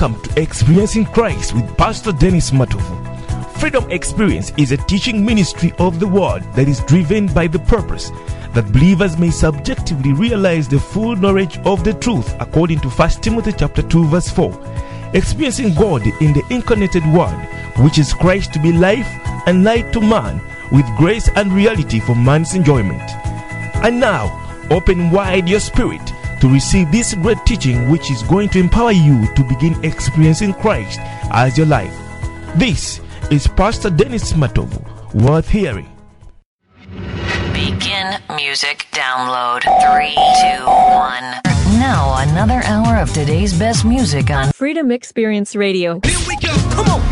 Welcome to Experiencing Christ with Pastor Dennis Matovu. Freedom Experience is a teaching ministry of the Word that is driven by the purpose that believers may subjectively realize the full knowledge of the truth according to 1 Timothy chapter 2 verse 4. Experiencing God in the incarnated Word, which is Christ to be life and light to man, with grace and reality for man's enjoyment. And now, open wide your spirit to receive this great teaching, which is going to empower you to begin experiencing Christ as your life. This is Pastor Dennis Matovu, worth hearing. Begin music download. Three, two, one. Now, another hour of today's best music on Freedom Experience Radio. Here we go, come on!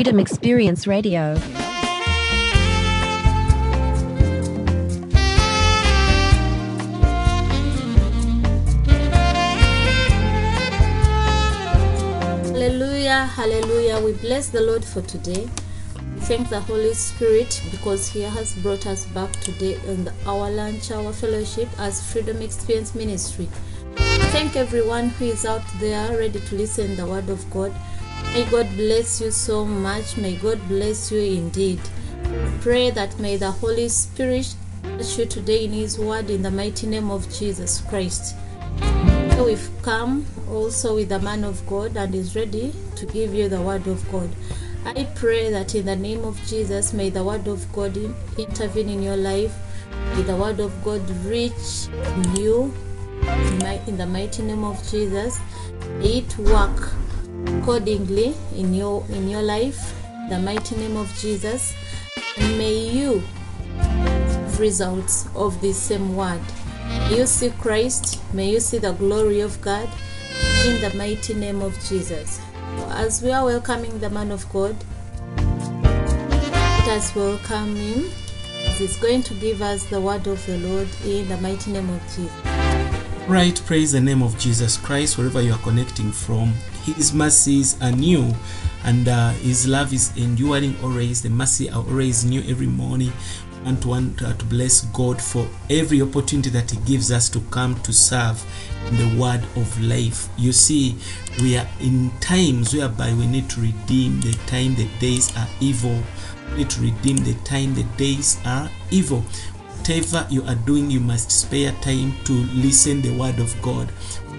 Freedom Experience Radio. Hallelujah, hallelujah. We bless the Lord for today. We thank the Holy Spirit because He has brought us back today in the, our lunch, our fellowship as Freedom Experience Ministry. Thank everyone who is out there ready to listen the word of God. May God bless you so much. May God bless you indeed. Pray that may the Holy Spirit touch you today in His word in the mighty name of Jesus Christ. So we've come also with the man of God and is ready to give you the word of God. I pray that in the name of Jesus, may the word of God intervene in your life. May the word of God reach you in, the mighty name of Jesus. It work accordingly in your in your life. The mighty name of Jesus. And may you results of this same word. You see Christ, may you see the glory of God in the mighty name of Jesus. As we are welcoming the man of God, let us welcome him. He's going to give us the word of the Lord in the mighty name of Jesus. Right, praise the name of Jesus Christ, wherever you are connecting from. His mercies are new, and uh, His love is enduring always. The mercy are always new every morning. And to want uh, to bless God for every opportunity that He gives us to come to serve in the word of life. You see, we are in times whereby we need to redeem the time the days are evil. We need to redeem the time the days are evil whatever you are doing you must spare time to listen the word of god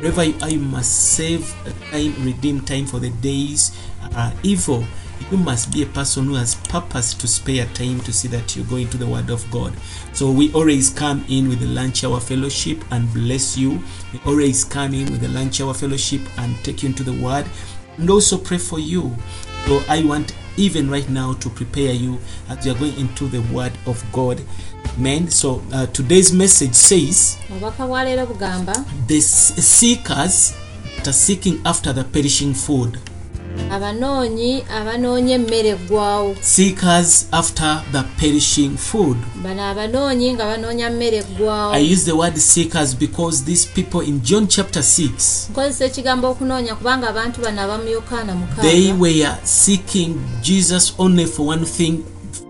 wherever you are you must save time redeem time for the days are evil. You must be a person who has purpose to spare time to see that you go into the word of god. So we always come in with the lunch hour fellowship and bless you. We always come in with the lunch hour fellowship and take you into the word and also pray for you. So i want even right now to prepare you as you are going into the word of god amen so uh, today's message says the seekers that are seeking after the perishing food. abanoonyi abanoonya emmere eggwawo seekers after the perishing food. Bano abanoonyi nga banoonya mmere eggwawo i use the word seekers because these people in john chapter 6 nkozesa ekigambo okunoonya kubanga abantu bano abamu yokaana they mukaaga were seeking jesus only for one thing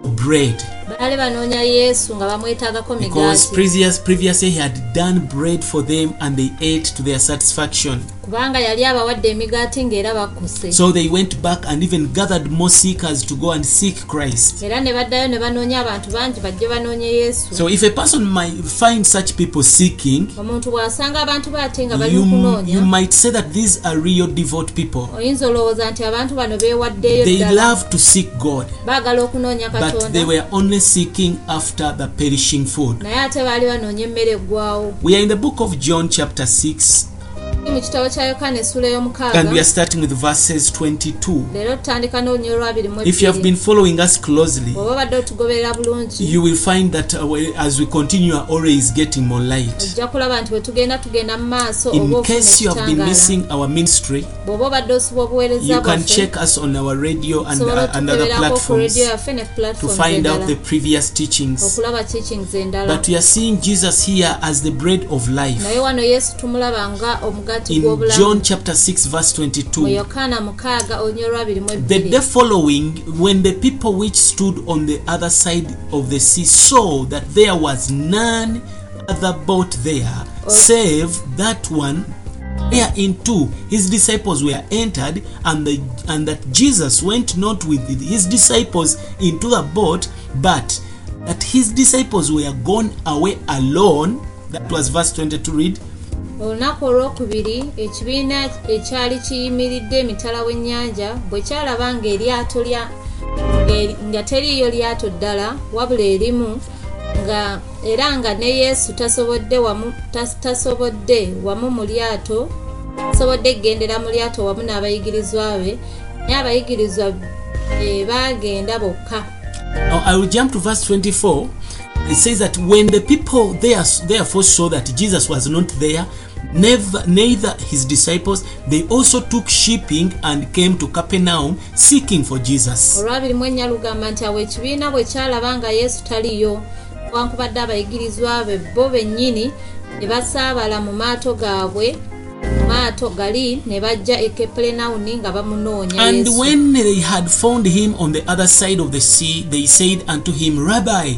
for bread baali banoonya yesu nga bamwetaagako because previous previously he had done bread for them and they ate to their satisfaction. Kubanga yali abawadde emigaati ng'era bakkuse. So they went back and even gathered more seekers to go and seek christ. Era ne baddayo ne banoonya abantu bangi bajje banoonye yesu. So if a person might find such people seeking omuntu bw'asanga abantu baate nga bali you, you might say that these are real devout people. oyinza olowooza nti abantu bano beewaddeyo they love to seek god baagala okunoonya but they were only seeking after the perishing food. Naye ate baali banoonya emmere eggwawo we are in the book of john chapter 6 mu kitabo kya yokaana essula and we are starting with verses 22. leero tutandika n'olunyo lwabiri mu If you have been following us closely, bw'oba obadde otugoberera bulungi you will find that uh, as we continue, our aura getting more light. ojja kulaba nti bwe tugenda tugenda mu maaso In case you have been missing our ministry, bw'oba obadde osiba obuweereza you can check us on our radio and, uh, and other platforms to find out the previous teachings. But we are seeing Jesus here as the bread of life. naye wano yesu tumulaba nga omugaati In John chapter 6, verse 22. yokaana mukaaga olunyolo lwabiri mu The day following, when the people which stood on the other side of the sea saw that there was none other boat there, oh. save that one whereinto his disciples were entered, and, the, and that Jesus went not with his disciples into the boat, but that his disciples were gone away alone. That was verse 22. Read. Olunaku olwokubiri ekibiina ekyali kiyimiridde emitala w'ennyanja bwe kyalaba ng'eryato nga teriiyo lyato ddala wabula erimu nga era nga ne yesu tasobodde wamu mu lyato tasobodde kugendera mu lyato wamu n'abayigirizwa be naye abayigirizwa baagenda bokka I will jump to verse 24. It says that when the people there therefore saw that Jesus was not there, never, neither his disciples, they also took shipping and came to Capernaum seeking for Jesus. olwabiri mu lugamba nti awo ekibiina bwe kyalaba nga yesu taliyo newankubadde abayigirizwa be bo bennyini ne basaabala mu maato gaabwe maato gali ne bajja e keperenawuni nga bamunoonya And when they had found him on the other side of the sea, they said unto him, Rabbi,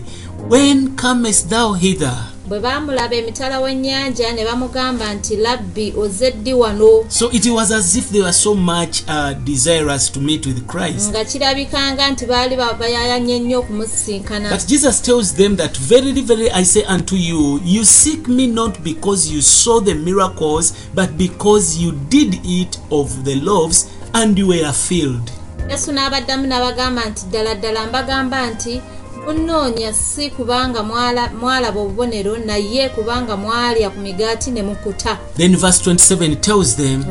when comest thou hither? bwe baamulaba emitala w'ennyanja ne bamugamba nti labbi ozze ddi wano So it was as if they were so much uh, desirous to meet with Christ. nga kirabikanga nti baali ba- bayayanye nnyo okumusinkana But Jesus tells them that verily, verily, I say unto you, you seek me not because you saw the miracles, but because you did eat of the loaves and you were filled. yesu n'abaddamu n'abagamba nti ddala ddala mbagamba nti munoonya si kubanga mwala- mwalaba obubonero naye kubanga mwalya ku migaati ne mukuta Then verse 27 tells them,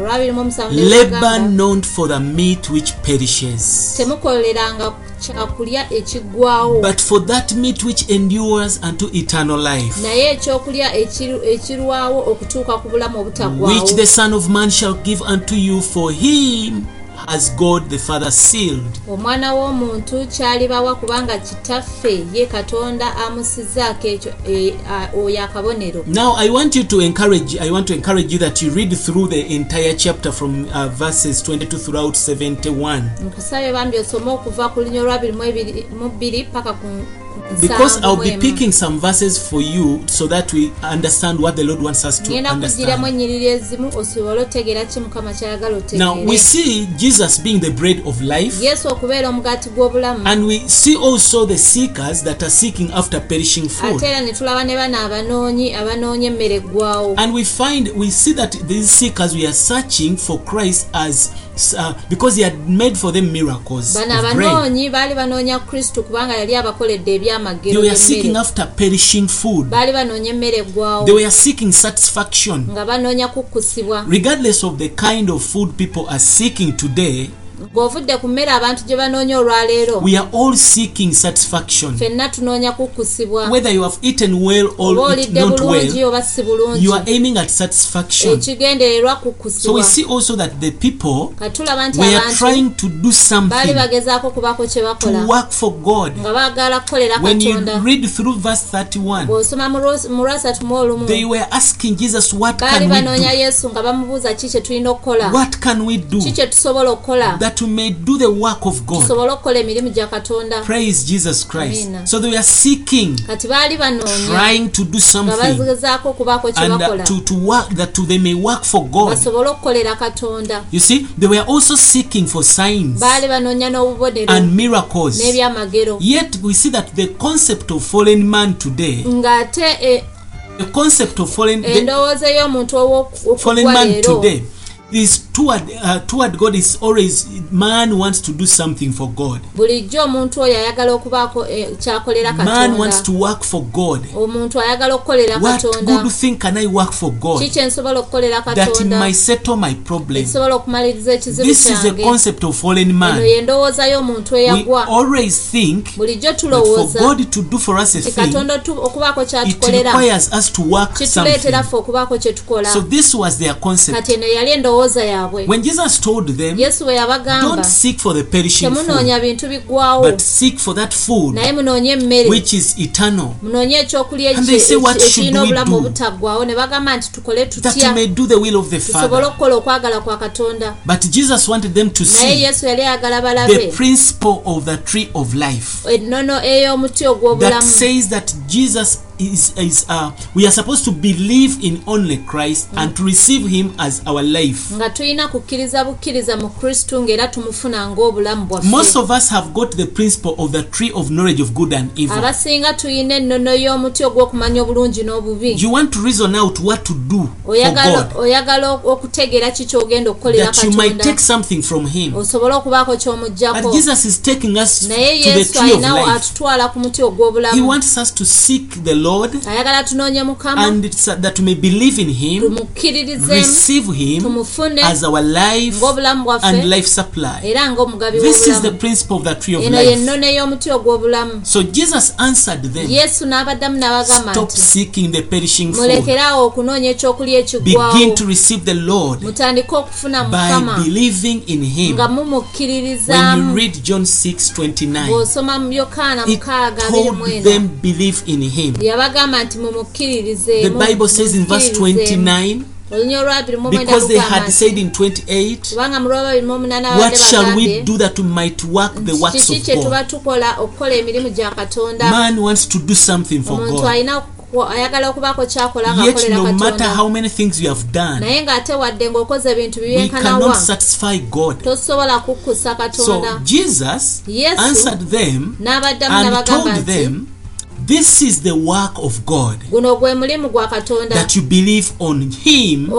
Labor not for the meat which perishes, temukoleranga ku kyakulya ekiggwawo but for that meat which endures unto eternal life, naye ekyokulya ekirwawo okutuuka ku bulamu obutaggwawo which the Son of Man shall give unto you, for him has God the Father sealed. omwana w'omuntu kyalibawa kubanga kitaffe ye katonda amusizaako ekyo e, oyo akabonero Now I want you to encourage I want to encourage you that you read through the entire chapter from uh, verses 22 throughout 71 nkusabye bambi osome okuva ku ebiri- mu bbiri paka ku ku because nsanvu I'll be picking some verses for you so that we understand what the Lord wants us to ngenda kugiramu understand. ennyiriri ezimu osobole otegeera ki mukama kyayagala Now we see Jesus being the bread of life gw'obulamu and we see also the seekers that are seeking after perishing food. abanoonyi And we find we see that these seekers we are searching for Christ as uh, because he had made for them miracles bano of bread. Abakoledde They ebyamagero were seeking after perishing food. baali banoonya emmere eggwawo They were seeking satisfaction. nga banoonya kukkusibwa Regardless of the kind of food people are seeking today, ng'ovudde ku mmere abantu gye banoonya olwaleero. We are all seeking satisfaction. ffenna tunoonya kukkusibwa Whether you have eaten well oba or eat olidde not bulungi well, oba si bulungi. you are aiming at satisfaction. ekigendererwa So we kukkusibwa see also that the people katulaba nti abantu trying to do baali something bagezaako kubaako kye to bakola work for God. nga baagala kukolera When you katonda. read through verse 31, bw'osoma mu Lwos- mu lwasatu mu olumu they were asking Jesus, What baali can we banoonya do? yesu nga bamubuuza ki kye tulina okukola? What can we do? Ki kye tusobola okukola that we may do the work of God? Praise Jesus Christ. Amen. So they were seeking, trying to do something, and uh, to, to work that to, they may work for God. You see, they were also seeking for signs and miracles. Yet we see that the concept of fallen man today, e- the concept of fallen, the fallen man today is toward uh, toward god is always man wants to do something for god. Bulijjo omuntu oyo ayagala okubaako eh, kyakolera man wants to work for god. Omuntu ayagala okukolera what good thing can i work for god? Kiki ensobola okukolera that katonda? might settle my problem. Ekisobola okumaliriza ekizibu this is a concept of fallen eno man. yendowooza y'omuntu we eyagwa. always think bulijjo that for tulowooza god to do for us a thing katonda okubaako it kyatukolera requires us to work kituleetera something. ffe okubaako kye tukola. So this was their concept. Kati eno yali endowooza yaabwe. When jesus told them yesu bwe yabagamba don't seek for the perishing temunoonya bintu biggwawo but seek for that food naye munoonye emmere which is eternal. munoonye ekyokulya And they say, "What should ekirina obulamu do?" obutaggwawo ne bagamba nti tukole that tutya the the tusobole okukola okwagala kwa katonda. But jesus wanted them to naye yesu yali ayagala the balabe principle of the tree of life. Ennono ey'omuti that ogw'obulamu says that jesus is, is uh, we are supposed to believe in only christ and to receive him as our life. Nga tulina kukkiriza bukkiriza mu kristu ng'era tumufuna ng'obulamu most bwaffe of us have got the principle of the tree of knowledge of good and evil. Abasinga tulina ennono y'omuti ogw'okumanya obulungi n'obubi. You want to reason out what to do oyagala oyagala okutegeera kiki ogenda okukolera that you might take something from him. Osobole okubaako but ky'omugjako jesus is taking us naye to the yesu tree of alinawo life. atutwala ku muti he ogw'obulamu wants us to seek the lord ayagala tunoonye mukama. and it's, uh, that we may believe in him receive him as our life and life supply. This is the principle of the tree of life. yennono ey'omuti ogw'obulamu. So jesus answered them yesu n'abaddamu n'abagamba stop seeking the perishing food. Mulekeraawo okunoonya ekyokulya ekiggwawo begin to receive the lord mutandike okufuna by believing in him. nga when you read john 6:29 bw'osoma mu yokaana them believe in him yabagamba nti the mumukkiririzemu bible says in verse 29 olunya olwabiri mu mwenda because they had said in 28 kubanga mu lwababiri mu omunaana what shall we do that we might work the works of god? man wants to do something for god. ayagala okubaako kyakola yet ngaakolera no matter katonda how many things you have done naye ng'ate wadde ng'okoze ebintu bibyenkanawa cannot satisfy god. tosobola kukkusa so katonda. Jesus Yesu answered them n'abaddamu and n'abagamba told nti them this is the work of god guno gwe mulimu gwa katonda. that you believe on him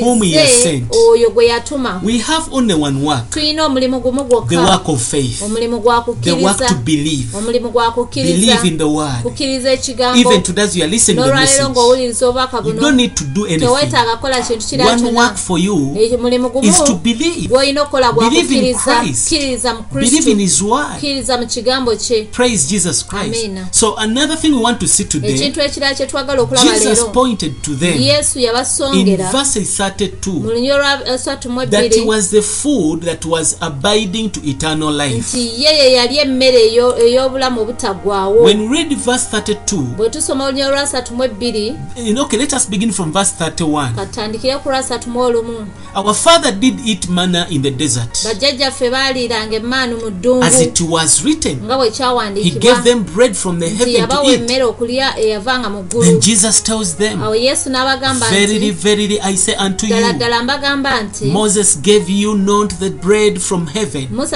whom he has sent. oyo gwe yatuma. We have only one work. Tulina omulimu gumu the work of faith. Omulimu gwa the work to believe. Omulimu gwa kukkiriza. Believe in the word. Kukkiriza ekigambo. Even to those you are listening to the message. ng'owuliriza obubaka you don't need to do anything. Teweetaaga kukola kintu kira one work for you mulimu gumu. is to believe. Gw'olina okukola gwa kukkiriza. Kkiriza mu believe in his word. Kkiriza mu kigambo kye. Praise jesus christ. Amen. so another thing we want to see today ekintu ekirala kye twagala okulaba leero pointed to them yesu in yabasongera verses mu 32 lunya olwa esatu mu that he ebbiri was the food that was abiding to eternal life. nti ye ye yali emmere eyo- ey'obulamu obutaggwaawo when we read verse 32 bwe tusoma olwasatu mu ebbiri you know, okay let us begin from verse 31 katutandikire ku mu olumu. Our father did eat manna in the desert. Bajjajjaffe baaliiranga emmaanu mu ddungu as it was written nga bwe he kyawandiikibwa gave them bread from the heaven yabawa emmere okulya eyavanga mu ggulu. Then jesus tells them awo yesu n'abagamba verily nti verily i say unto ddala mbagamba nti moses gave you not the bread from heaven mu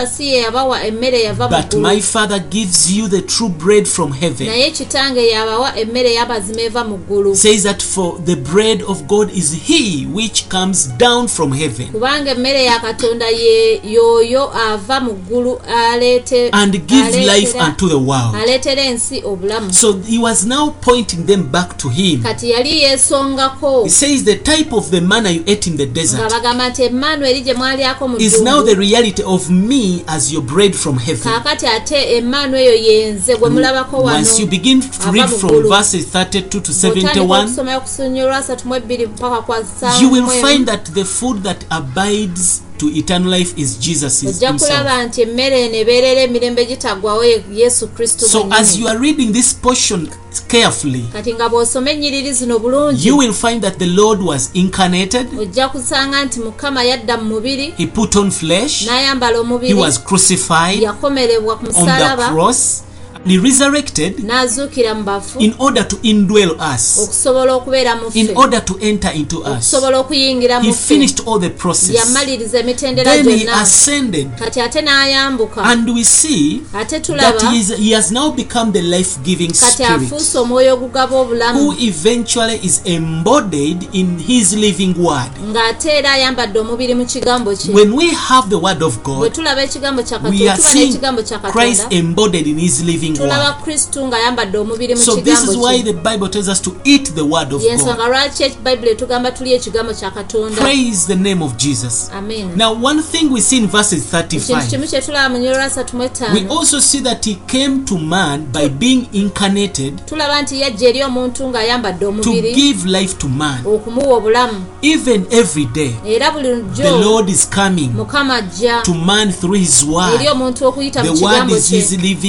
but my father gives you the true bread from heaven. Mu says that for the bread of god is he which comes down from heaven. Mu and gives life unto the world obulamu so he was now pointing them back to him. Kati yali yeesongako. He says the type of the manna you ate in the nga desert bagamba nti emmanueri gye mwalyako mu is now the reality of me as your bread from heaven. Kaakati ate emmaanu eyo yenze gwe mulabako wano. Once you begin to read from verses 32 to Bw'otandika 71 okusomayo ku ssunyulo lwa ssatu mu ebbiri mpaka kwa you will find that the food that abides to eternal life is jesus ojja kulaba nti emmere eno ebeerera emirembe gitaggwawo ye- yesu kristo so as you are reading this portion carefully kati nga bw'osoma ennyiriri zino bulungi you will find that the lord was incarnated. ojja kusanga nti mukama yadda mu mubiri he put on flesh. n'ayambala he omubiri was crucified yakomerebwa ku on the musalaba cross he resurrected n'azuukira mu bafu. in order to indwell us, okusobola okubeera mu in order to enter into us. okusobola okuyingira He mu ffe. finished all the process. yamaliriza emitendera Then he ascended, kati ate n'ayambuka. And we see ate that tulaba he, is, he has now become the life giving kati spirit. afuuse omwoyo ogugaba obulamu. Who eventually is embodied in his living word. ng'ate era ayambadde omubiri mu kigambo kye. When we have the word of bwe God, tulaba ekigambo kya we katonda are tuba seeing n'ekigambo kya Christ katonda embodied in his living tulaba kristu ng'ayambadde omubiri mu kigambo yensonga lwaki bayibuli etugamba tulya ekigambo kya katonda? Praise the name of Jesus. amen. Now, one thing we see in verses ekintu 35, kimu kye tulaba mu by being incarnated tulaba nti yajja eri omuntu ng'ayambadde omubiri okumuwa obulamu. Era buli lujjo mukama ajja eri omuntu okuyita mu kigambo kye.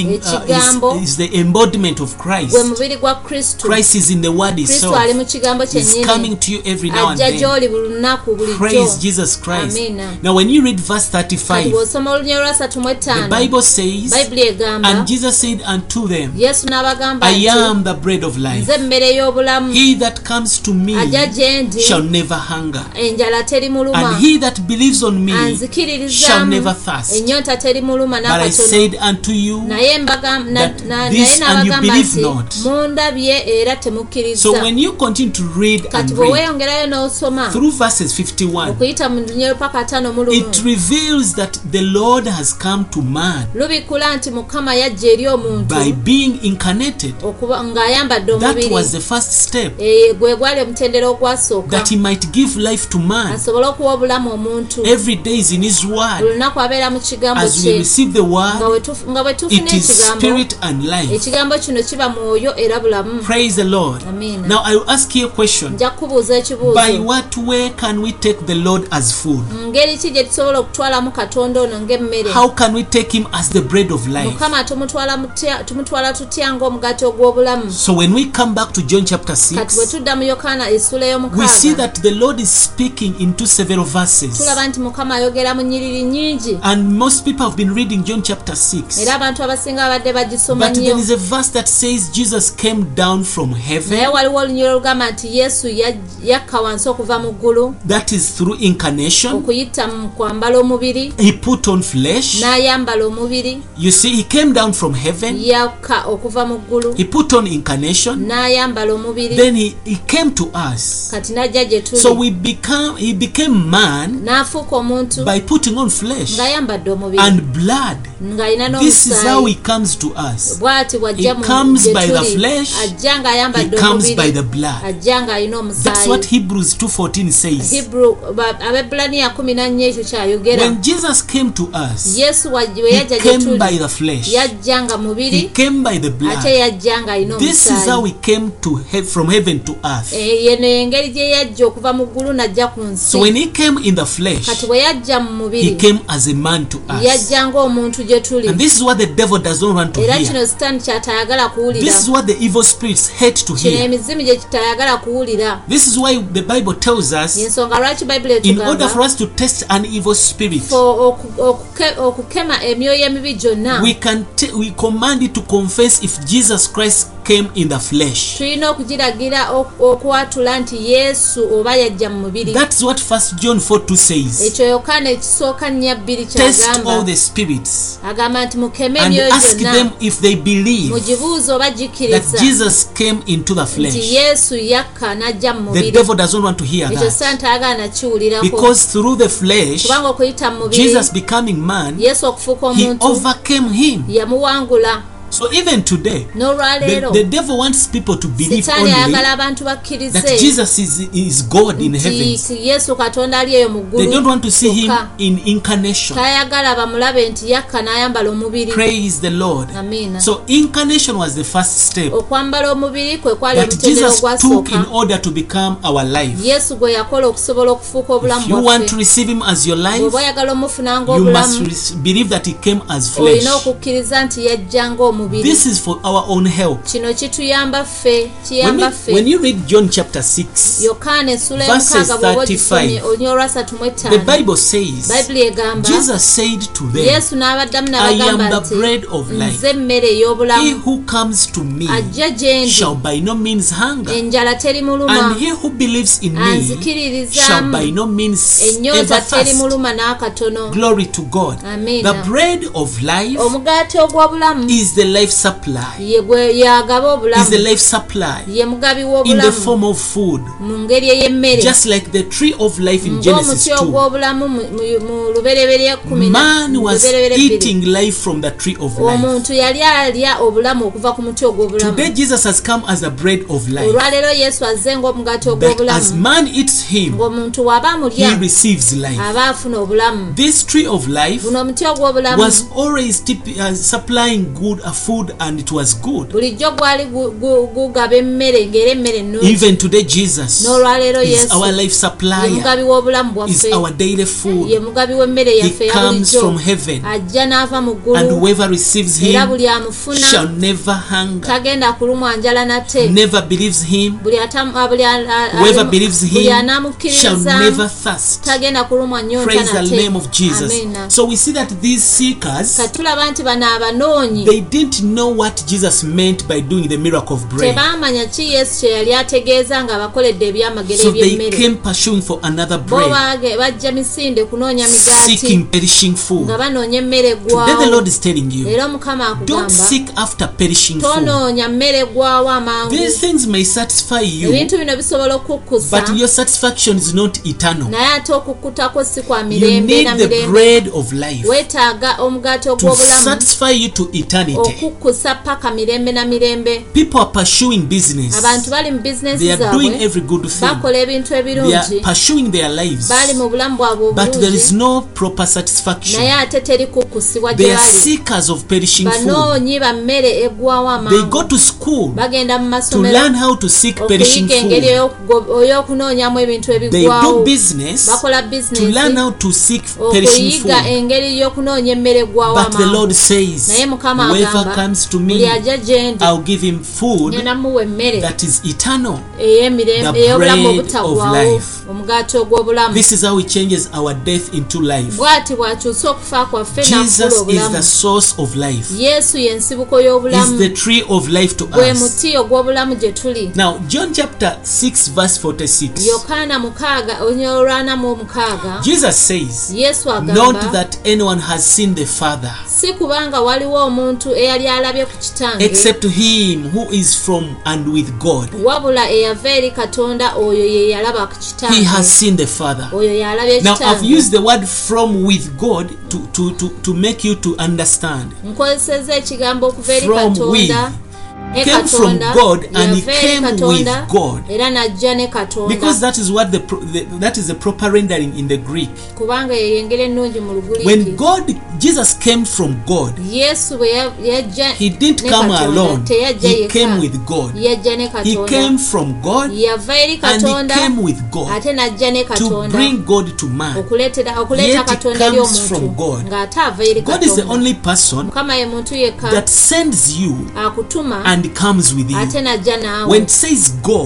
uh, ekigambo is, is the embodiment of gwe Christ. mubiri gwa kristu Christ is in the word itself. ali mu kigambo kyennyini coming to you every now and then. gy'oli buli lunaku bulijjo Praise Jesus Christ. Amen. Now, when you read verse kati 35, bw'osoma olunyolo lwasatu mu the etaano Bible says, bayibuli egamba And Jesus said unto them, yesu n'abagamba I am the bread of life. nze mmere y'obulamu He that comes to me ajja gye ndi shall never hunger, enjala terimuluma and he that believes on me shall never thirst. ennyonta terimuluma But I n'akatono said unto you, naye mbagam- na- that na- this naye and you believe not. mundabye era so temukkiriza when you continue to read kati and bwe read weeyongerayo n'osoma through verses 51, okuyita mu lunyolo paka ataano mu lumu it reveals that the Lord has come to man lubikula nti mukama yajja eri omuntu by being incarnated. okuba ng'ayambadde That omubiri was the first step, gwe gwali omutendera ogwasooka that he might give life to man. asobole okuwa obulamu omuntu Every day is in his word. lunaku abeera mu kigambo As we kye receive the word, nga bwe tufuna ekigambo and life. ekigambo kino kiba mwoyo era bulamu Praise the Lord. Amen. Now I will ask you a question. nja kukubuuza ekibuuzo By what way can we take the Lord as food? ngeri ki gye tusobola okutwalamu katonda ono ng'emmere How can we take him as the bread of life? mukama tumutwala tutya ng'omugaati ogw'obulamu So when we come back to John chapter kati bwe 6, tudda mu yokaana essula we see ey'omukaaga that the Lord is speaking into several verses. tulaba nti mukama ayogera mu nnyiriri nnyingi And most people have been reading John chapter 6. era abantu abasinga babadde bagisoma alisoma nnyonaye waliwo olunyolo olugamba nti yesu yakka wansi okuva mu ggulu. Okuyita mu kwambala omubiri. N'ayambala omubiri. Yakka okuva mu ggulu. N'ayambala omubiri. N'ajja gye tuli. Omuntu. ng'ayambadde omubiri. Ng'alina n'omusaayi. Us. bw'ati bw'ajja ajja ng'ayambadde omubiri ajja ng'alina That's what omusaayi Hebrews 2:14 says. hebrew ba- abebulaniya kumi na nnya ekyo kyayogera yesu bwe yajja yajja nga mubiri. Ate yajja ng'alina This is how omusaayi he came to he- from heaven to earth. Eh, engeri gye yajja okuva mu ggulu n'ajja ku nsi. Kati bwe yajja mu mubiri yajja ng'omuntu gye tuli. And era kino sitaani kyatayagala kuwulira This is what the evil spirits hate to hear. emizimu gye kitayagala kuwulira This is why the Bible tells us ensonga lwaki bayibuli in order for us to test an evil spirit, okukema emyoyo emibi gyonna we can we command it to confess if Jesus Christ came in the flesh. tulina okugiragira ok- okwatula nti yesu oba yajja mu mubiri That's what First John 4 2 says. ekyo yokaana ekisooka nnya bbiri Test all kyagamba the spirits agamba nti mukeme emyoyo gyonna if they believe mugibuuze oba gikkiriza Jesus came into the nti flesh. yesu yakka n'ajja mu The mubiri devil doesn't want to hear ekyo that saani tayagala nakiwulirako because through the flesh, kubanga okuyita mu mubiri Jesus becoming man, yesu okufuuka he overcame him. yamuwangula So even today, the, the devil wants people to believe only that Jesus is, is God in heaven. They don't want to see him in incarnation. Praise the Lord. amiina So incarnation was the first step that Jesus took in order to become our life. If you want to receive him as your life, you must believe that he came as flesh. Olina okukkiriza nti yajja ng'omubiri mubiri This is for our own help. kino kituyamba ffe kiyamba we- when ffe you read John chapter 6, yokaana essula Verses y'omukaaga bw'oba 35. ogisomye olwasatu mu the etaano Bible says, bayibuli egamba Jesus said to them, yesu n'abaddamu n'abagamba the nti nze emmere He ey'obulamu who comes to me ajja gye ndi shall by no means hunger, enjala terimuluma and he who believes in me shall by no means ennyonta ever thirst. terimuluma n'akatono Glory to God. Amina. The bread of life omugaati ogw'obulamu is the life supply. Is the life supply ye mugabi in the w'obulamu form of food, mu ngeri ey'emmere just like the tree of life in Genesis ng'omuti 2. ogw'obulamu mu- mu- mu lubereberye kumi na- Man mu was bbiri. eating life from the tree of life. omuntu yali alya obulamu okuva ku muti ogw'obulamu Today Jesus has come as the bread of life. olwaleero yesu azze ng'omugaati That as ogw'obulamu man eats him, ng'omuntu he receives life. aba afuna obulamu This tree of life buno omuti ogw'obulamu was always tip- uh, supplying good uh, food and it was good. bulijjo gwali gu- gu- gugaba emmere ng'era emmere ennungi Even today Jesus n'olwaleero yesu our life ye supplier, mugabi w'obulamu bwaffe. Our daily ye food. mugabi w'emmere yaffe comes from heaven. Ajja n'ava mu and ggulu whoever receives era him buli amufuna. shall never hunger. tagenda kulumwa njala nate. Never believes him, buli atamu- a- buli whoever believes him shall never thirst. tagenda kulumwa nyonta Praise the nate. name of Jesus. amina. So we see that these seekers katulaba nti bano abanoonyi they didn't know what Jesus meant by doing the miracle of bread. tebaamanya ki yesu kye yali ategeeza nga bakoledde ebyamagero So they came pursuing for another bread, bajja misinde kunoonya migaati. Perishing food. nga banoonya emmere Today the eggwawo Lord is telling you, era omukama don't akugamba seek after perishing tonoonya mmere eggwawo amangu. These things may satisfy you, ebintu bino bisobola okukkusa. but your satisfaction is not eternal. naye ate okukkutako si kwa mirembe na mirembe. bread of life weetaaga omugaati to ogw'obulamu. satisfy you to eternity. Okukkusa paka mirembe na mirembe People are pursuing business. abantu bali mu bizinesi They are doing every good thing. bakola ebintu They are ebirungi pursuing their lives. bali mu bulamu bwabwe But there is obulungi no proper satisfaction. naye ate teri kukkusibwa gye They are bali seekers of perishing food. banoonyi ba mmere eggwawo They go amangu to school bagenda mu to masomero learn how to seek perishing okuyiga engeri food. ey'okugo- ey'okunoonyamu ebintu They do business bakola to learn how to seek perishing okuyiga food. engeri y'okunoonya emmere eggwawo But the Lord amangu says, naye mukama agamba comes to me, I'll give him food that is eternal. The bread of life. This is how he changes our death into life. Jesus is the source of life. yesu y'ensibuko y'obulamu the tree of life to us. Now, John chapter 6, verse 46. yokaana mukaaga onyolwana mu omukaaga Jesus says, Not that anyone has seen the Father, si kubanga waliwo omuntu eyali alabye ku kitange except him who is from and with God. wabula eyava eri katonda oyo ye yalaba ku He has seen the Father. oyo y'alabye Now, I've used the word from with God to, to, to, to make you to understand. nkozeseza ekigambo okuva eri katonda came from God and he came with God. Because that is what the, the that is the proper rendering in the Greek. When God Jesus came from God. He didn't come alone. He came with God. He came from God and he came with God to bring God to man. Yet he comes from God. God is the only person that sends you and and comes with you. ate n'ajja naawe When it says go,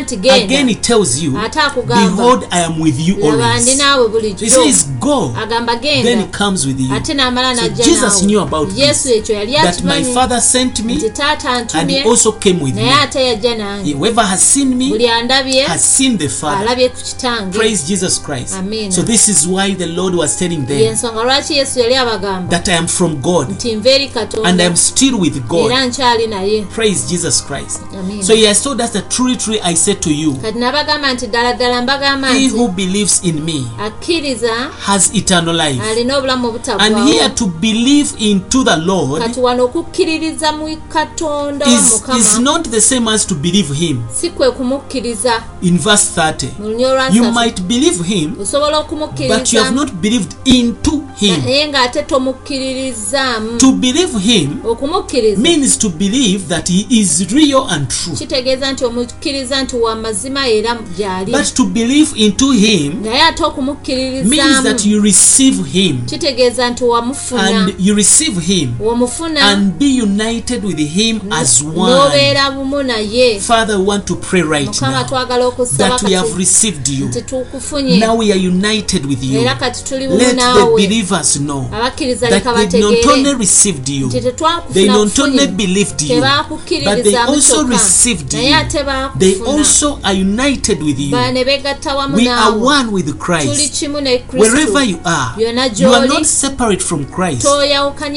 nti again genda it tells you, ate akugamba Behold, I am with you laba ndi always. naawe bulijjo says go, agamba then genda comes with you. ate n'amala So n'ajja Jesus knew about naawe yesu this. ekyo yali That my akimanyi Father sent nti me taata and he antumye also came with naye me. ate yajja nange Whoever has seen me andabye has seen the Father. alabye ku kitange Praise Jesus Christ. Amen. So this is why the Lord was telling them yensonga lwaki yesu yali abagamba that I am from God nti nva eri and I katonda am still with era God. nkyali naye Praise Jesus Christ. Amen. So he has told us that truly, truly I say to you, kati nabagamba nti ddala ddala mbagamba he who believes in me akkiriza has eternal life. alina obulamu And here to believe into the Lord kati wano okukkiririza mu katonda wa is, is not the same as to believe him. si kwe kumukkiriza In verse 30, mu lunya you might believe him, osobola but you have not believed into him. naye ng'ate tomukkiririzaamu To believe him okumukkiriza means to believe that he is real and true. kitegeeza nti omukkiriza nti wa mazima era gy'ali. But to believe into him naye ate okumukkiririzaamu that you receive him. Kitegeeza nti wamufuna. And you receive him wamufuna. and be united with him as one. n'obeera bumu naye. Father, we want to pray right mukama twagala okusaba that we have received you. nti tukufunye. Now we are united with you. era kati tuli bumu Let the believers know that they not only received you, they not only believed you, but they also received you. ate They also are united with you. wamu We are one with Christ. kimu ne Wherever you are, you are not separate from Christ. ku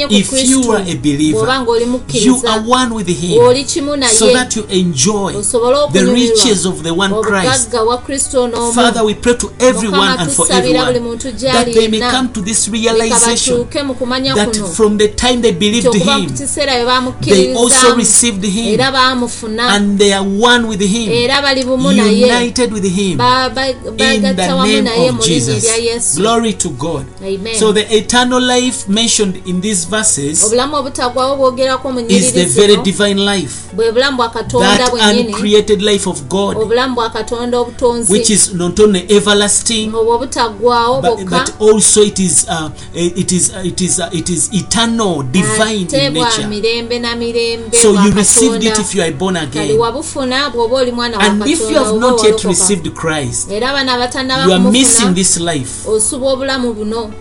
If you are a believer, ng'oli You are one with Him. Kimu so that you enjoy the riches of the one Christ. wa kristo Father, we pray to everyone and for tusabira buli everyone muntu that they may come to this realization batuuke mu kumanya that kuno. from the time they believed okuva ku Him, kiseera bwe they also bamukkiririzaamu received Him. Era baamufuna and they are one with Him, era bali bumu naye united with Him. In the name of Jesus. Glory to God. Amen. So the eternal life mentioned in these verses is the very divine life, that uncreated life of God, which is not only everlasting, but, but also it is uh, it is it is uh, it is eternal, divine in nature. So bwa you received it if you are born again, and if you have not yet received Christ, you are missing this life.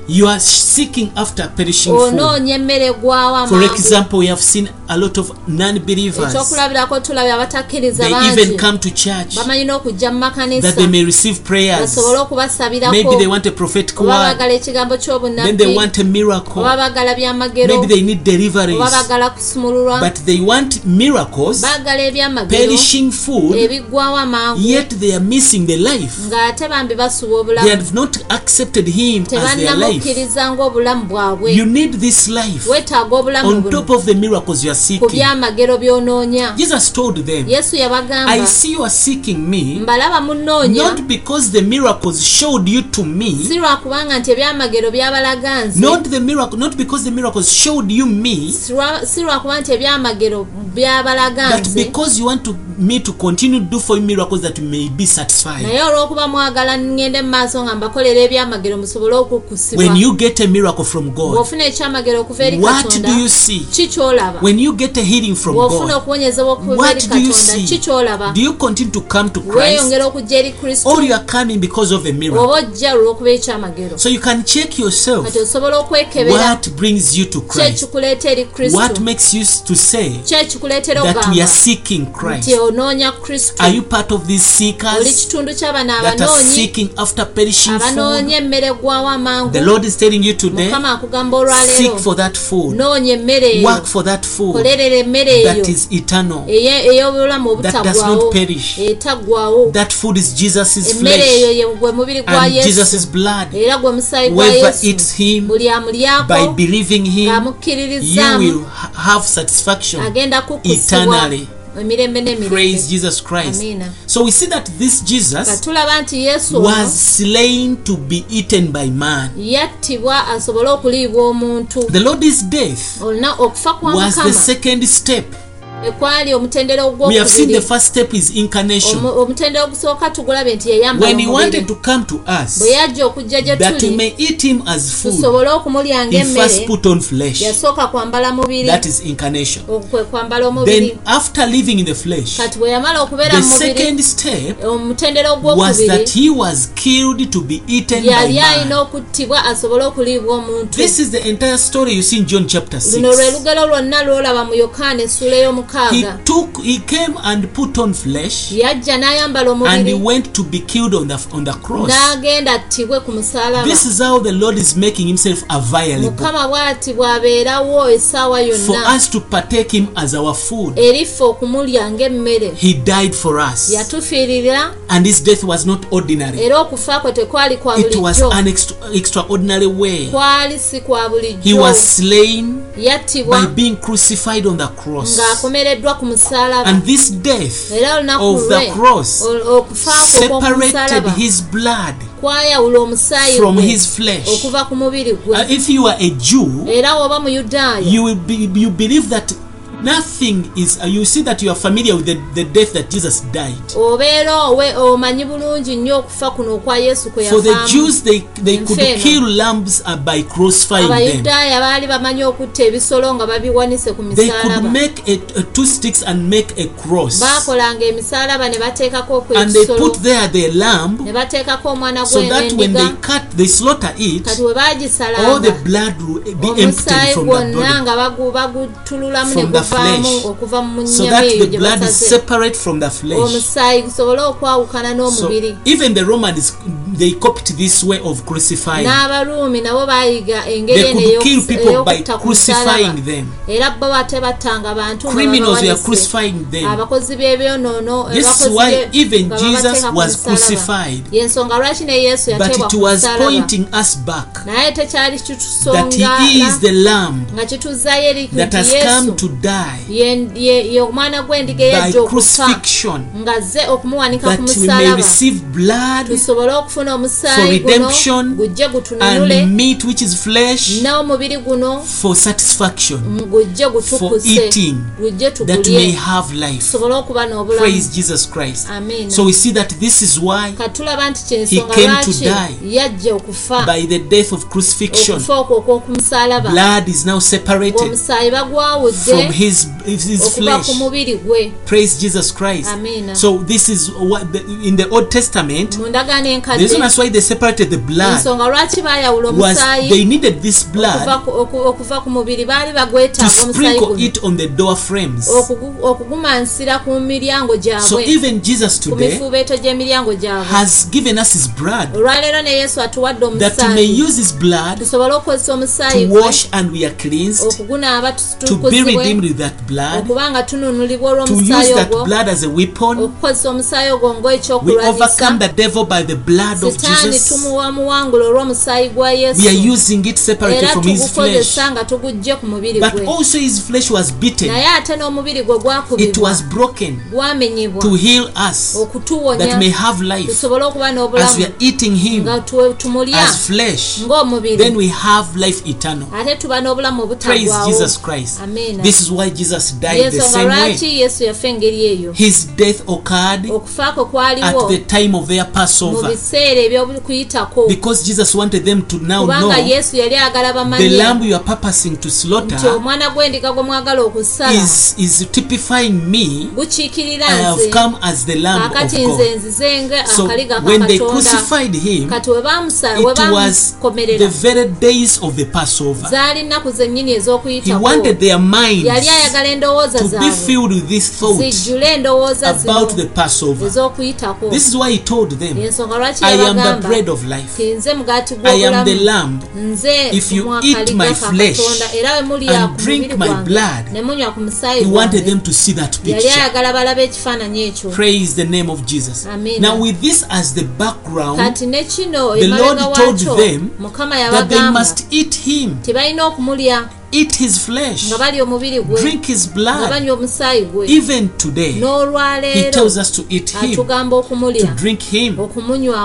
You are seeking after perishing food. For example, we have seen a lot of non-believers. They even come to church that they may receive prayers. Maybe they want a prophetic word. Then they want a miracle. Maybe they need deliverance. But they want miracles, baagala ebyamagero perishing food, ebiggwawo amangu yet they are missing the life. ng'ate bambi basuba They obulamu. have not accepted Him as their life. ng'obulamu bwabwe. You need this life. Weetaaga obulamu on top of the miracles you are ku seeking. byamagero by'onoonya. Jesus told them, yesu yabagamba I see you are seeking me mbalaba munnoonya not because the miracles showed you to me, si lwakubanga nti ebyamagero byabalaga nze. not the miracle, not because the miracles showed you me, si lwakuba nti ebyamagero byabalaga naye olw'okuba mwagala ngende mu maaso nga mbakolera ebyamagero musobole okukusibwa. When you get a miracle from God, bw'ofuna ekyamagero okuva eri what do katonda you see? ki ky'olaba? When you get a healing from bw'ofuna God, okuwonyezebwa okuva eri katonda ki see? ky'olaba? Do you continue to come to Christ? Weeyongera okujja eri kristo? Or you are coming because of a miracle? oba ojja olw'okuba ekyamagero? Kati osobola okwekebera? What brings you to ki Christ. ekikuleeta eri kristo ekikuleetera ogambanti onoonya kristooli kitundu ky'abano abanoonyiabanoonya emmere egwawo amangumukama akugamba olwaleeronoonya emmere eyokolerera emmere eyoey'obulamu obutagwawo. etaggwawo emmere eyo gwe mubiri gwa yesu. Era gwe musaayi gwa yesu. buli amulyako ng'amukkiririzzaamu agenda eternally. Praise Jesus Christ. Amina. So we see that this Jesus was slain to be eaten by man. The Lord's death was the second step. Eh, ekwali omutendera ogwomutendera ogusooka tugulabye nti yeyambabweyajja okujja gyetusobole okumulya ngaemmeyasooka kwambala mubirikwe kwambala omubirikati bwe yamala okubeera mumubiriomutendera ogwokubiryali alina okuttibwa asobole okuliibwa omuntu. Luno lwe lugero lwonna lwolaba mu yokaana essula ey'omu He took, he came and put on flesh yajja n'ayambala and he omubiri went to be killed on the, on the cross. n'agenda attibwe ku musalaba This is how the Lord is making himself available mukama bw'ati bw'abeerawo essaawa for yonna us to partake him as our food. eriffe okumulya ng'emmere He died for us. yatufiirira And his death was not ordinary. era okufa kwe tekwali kwa It was bulijjo an extra, extraordinary way. kwali si kwa He bulijjo was slain yattibwa by being crucified on the cross. Ng'akomereddwa ku musalaba And this death era of the cross separated his blood kwayawula omusaayi from his flesh. okuva ku mubiri Uh, gwe if you are a Jew, era woba muyudaaya you you believe that nothing is. Uh, you see that you are familiar with the, the death that Jesus died. obeera owe omanyi bulungi nnyo okufa kuno okwa yesu kwe For the Jews, they they could kill lambs uh, by crucifying them. abayudaaya baali bamanyi okutta ebisolo nga babiwanise ku They could make a, a two sticks and make a cross, baakolanga emisaalaba ne bateekako and they put there the lamb, ne bateekako omwana so that when they cut, they slaughter it. kati we All the blood will be emptied from the body, omusaayi gusobole okwawukana n'omubiri they copied this way of crucifying. They could kill people by crucifying them. Criminals were crucifying them. This is why even Jesus was crucified. But it was pointing us back that he is the lamb that has come to die ye- omwana gw'endiga eyajja okufa nga zze okumuwanika ku musalaba tusobole okufuna omusaayi guno gujje gutununule n'omubiri guno gujje gutukuse gujje that we may tugulye have life. tusobole okuba n'obulamu Praise Jesus Christ. Amen. So we see that this is why katulaba nti kyensonga lwaki yajja okufa okwo separated omusaayi bagwawudde his his flesh. praise jesus christ. Amen. so this is what the, in the old testament the reason that's why they separated the blood was they needed this blood to sprinkle it on the door frames. So even jesus today has given us his blood that we may use his blood to wash and we are cleansed to be redeemed with that blood to use that blood as a weapon We overcome the devil by the blood of Jesus. We are using it separated era from his flesh. But also his flesh was beaten. It was broken to heal us that may have life. As we are eating him as flesh, then we have life eternal. Praise Jesus Christ. This is why Jesus died the yensonga same way. yesu yafa engeri eyo His death occurred okufaako at kwaliwo the time of their mu Passover biseera ebyokuyitako. Because Jesus wanted them to now kubanga know yesu yali agala the bamanye lamb you are purposing to nti slaughter omwana gw'endiga gwe mwagala okusala. is, is typifying me. Gukiikirira I have nze. come as the Lamb of kakati nze God. nzize nga So akaliga when they crucified him, kati we bamusa- we it was the bamukomerera very days of the Passover. zaali nnaku zennyini He ez'okuyitako wanted their minds yali ayagala endowooza zijjule endowooza ez'okuyitako. Ensonga lwaki yabagamba nti nze mugaati gw'obulamu. nze If you mwakaliga eat my ka flesh Katonda, era we mulya ku mubiri gwange ne munywa ku musaayi yali ayagala balabe ekifaananyi ekyo. Now, with this as the background, The Lord told them that they must eat him, eat his flesh, nga balya omubiri gwe drink his nga blood. banywa omusaayi gwe Even today, He n'olwaleero tells us to eat him, atugamba to okumulya drink him.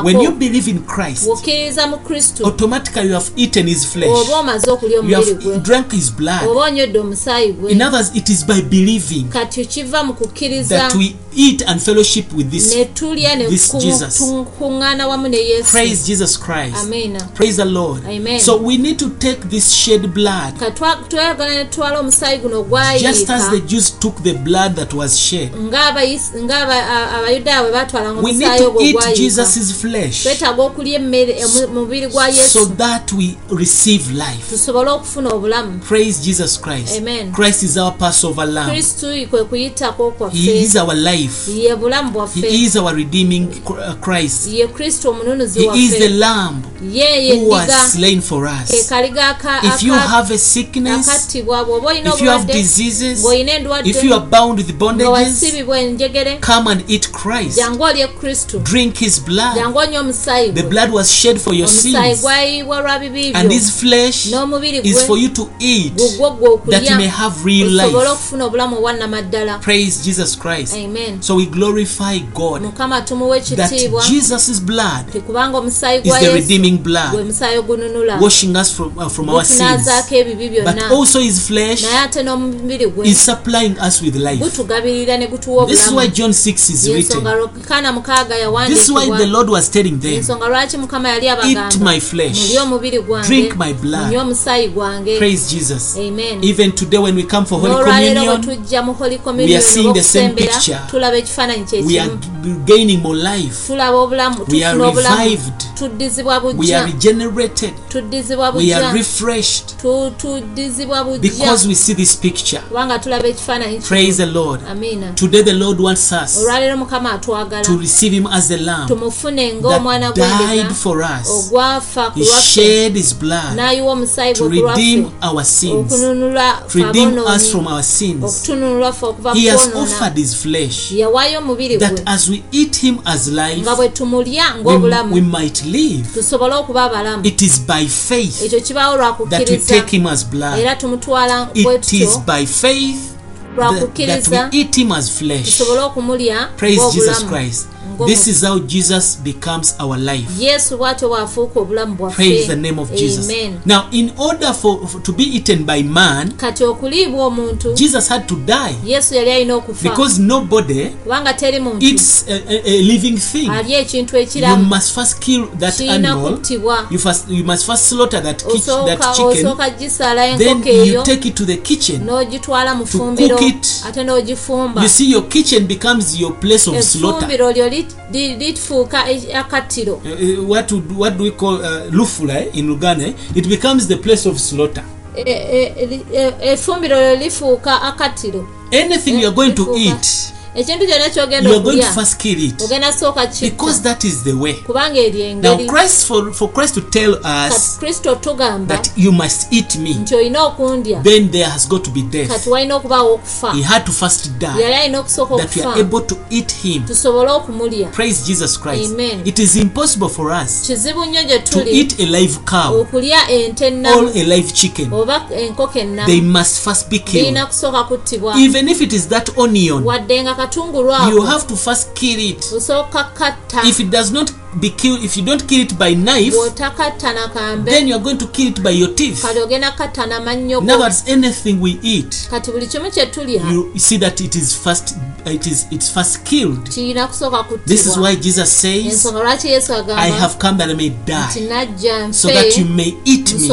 When you believe in Christ, bw'okkiririza mu kristo automatically you have eaten his flesh, omaze okulya you omubiri gwe have drank his blood. onywedde omusaayi gwe In others, it is by believing kati kiva mu kukkiriza that we eat and fellowship with this. tulya ne this Jesus. kuŋŋaana wamu ne yesu Praise Jesus Christ. Amen. Praise the Lord. Amen. So we need to take this shed blood Ka twa- just as the Jews took the blood that was shed, gwayikatwetaaga okulya emmere flesh, so that we receive life. Praise Jesus Christ. Amen. Christ is our Passover lamb. He is our life. He is our redeeming uh, Christ. He is the lamb who was slain for us. If you have a sickness, sickness if you have diseases if you are bound with bondages come and eat christ. drink his blood. the blood was shed for your sins. and this flesh is for you to eat that you may have real life. praise jesus christ. Amen. So we glorify god that jesus' blood is the redeeming blood. washing us from, uh, from our sins but na, also his flesh is supplying us with life. This is why john 6 is written. this is why the lord was telling them eat my flesh drink my blood. praise jesus. Amen. Even today when we come for holy communion we are seeing the same picture. we are gaining more life. We are revived. Tuddizibwa bujja. Tuddizibwa We are bujja. refreshed. Tu- tuddizibwa bujja. Because we see this picture. kubanga tulaba ekifaananyi Today, the Lord wants us olwaleero mukama atwagala to receive Him as the Lamb tumufune ng'omwana died for us. ogwafa He shed His blood n'ayiwa omusaayi to redeem our sins, redeem us from our sins. okutununula ffe okuva He has offered His flesh yawaayo omubiri gwe. that as we eat Him as life, nga bwe tumulya ng'obulamu. we might. Tusobole okuba abalamu. ekyo kibaawo lwa that we kukkiriza. take Him as blood. era tumutwala bwe It is tutyo by faith lwa that, that kukkiriza we eat Him as flesh. tusobole okumulya Praise This is how Jesus becomes our life. yesu bw'atyo bw'afuuka obulamu bwaffe the name of Jesus. Amen. Now, in order for, for to be eaten by man, kati okuliibwa omuntu Jesus had to die yesu yali alina okufa because nobody kubanga teri muntu eats a, a, a living thing. alya ekintu You ekiramu must first kill that animal. You first you must first slaughter that, kitch, that chicken. osooka gisala Then enkoko you eyo take it to the kitchen. n'ogitwala mu to ffumbiro cook it. ate n'ogifumba You see, your kitchen becomes your place of slaughter. Lifuuka e- akattiro Uh, uh, what would, what do we call uh, lufula eh, in Uganda? eh? It becomes the place of slaughter. E- e- li- e- effumbiro lyo lifuuka akattiro Anything you are going to eat, ekintu kyonna kyogenda you are going to okulya first kill it ogenda sooka because kitta that is the way. kubanga eryo Now, engeri Christ for for Christ to tell kati us kristo tugamba that you must eat me, nti olina okundya then there has got to be death. kati walina okubaawo okufa He had to first yali die alina okusooka that we okufa are able to eat him. tusobole okumulya Praise Jesus Christ. Amen. It is impossible for us kizibu nnyo gye to tuli eat a live cow okulya ente or ennamu a live chicken. oba enkoko They ennamu must first be killed. birina kusooka kuttibwa Even if it is that onion, wadde nga katungulu you ako have to first kill it. osooka katta If it does not be killed, if you don't kill it by knife, bw'otakatta na kambe then you are going to kill it by your teeth. kati ogenda katta namannyo In go other words, anything we eat, kati buli kimu kye tulya you see that it is first, it is it's first killed. This is why Jesus says, "I have come that I may die, so that you may eat me."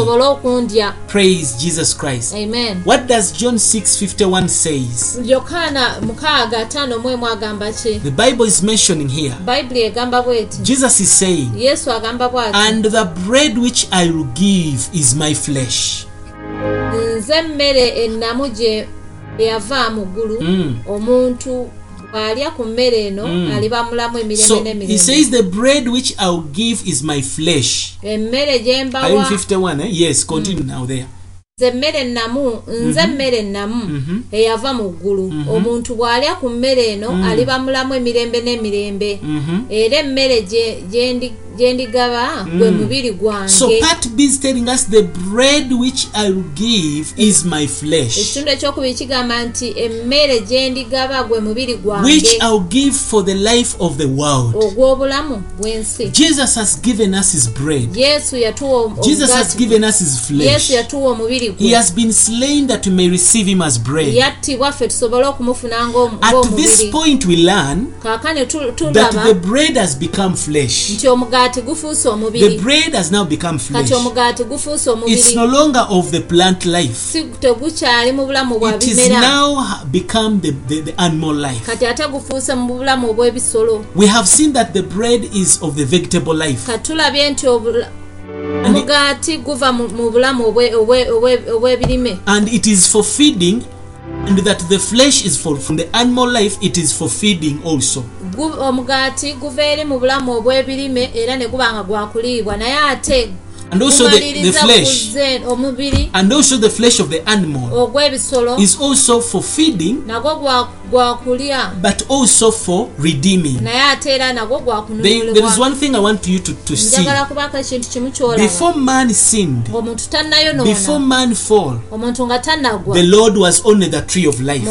Praise Jesus Christ. amen What does John 6:51 says? yokaana mukaaga ataano mu emu agamba ki The Bible is mentioning here. Jesus is saying, "And the bread which I will give is my flesh." nze emmere ennamu gye eyava mu ggulu Mm. omuntu bw'alya ku mmere eno aliba mulamu emirembe n'emirembe. emmere gye mbawa 51? Eh? Yes, continue now there. nze ennamu nze emmere ennamu eyava mu ggulu. Omuntu bw'alya ku mmere eno aliba mulamu emirembe n'emirembe. Era emmere gye- gye ndi- gye ndigaba gwe mm. mubiri So part B is telling us the bread which I will give is my flesh, ekitundu ekyokubiri kigamba nti emmere gye ndigaba gwe mubiri which gwange I'll give for the life of the world. ogw'obulamu bw'ensi Jesus has given us his bread. yesu yatuwa Jesus has given us his flesh yesu yatuwa omubiri He has been slain that we may receive him as bread. yattibwa ffe tusobole okumufuna ng'om- At this point, we learn that the bread has become flesh. nti omugaati gufuuse The omubiri kati omugaati gufuuse omubiri. Tegukyali mu bulamu bwa bimera. kati ate gufuuse mu bulamu obw'ebisolo kati tulabye nti omugaati guva mu mu bulamu obwe- obwe- obwe- obw'ebirime and it is for feeding, and that the flesh is for from the animal life, it is for feeding also. Omugaati guva eri mu bulamu obw'ebirime era ne guba nga gwakuliibwa naye ate And also the, the flesh. And also the flesh of the animal is also for feeding, gwakulya but also for redeeming. Naye ate era nagwo gwakununulibwanjagala kubaako ekintu kimu kyolabaomuntu tannayononaomuntu nga tannagwa. The Lord was only the tree of life.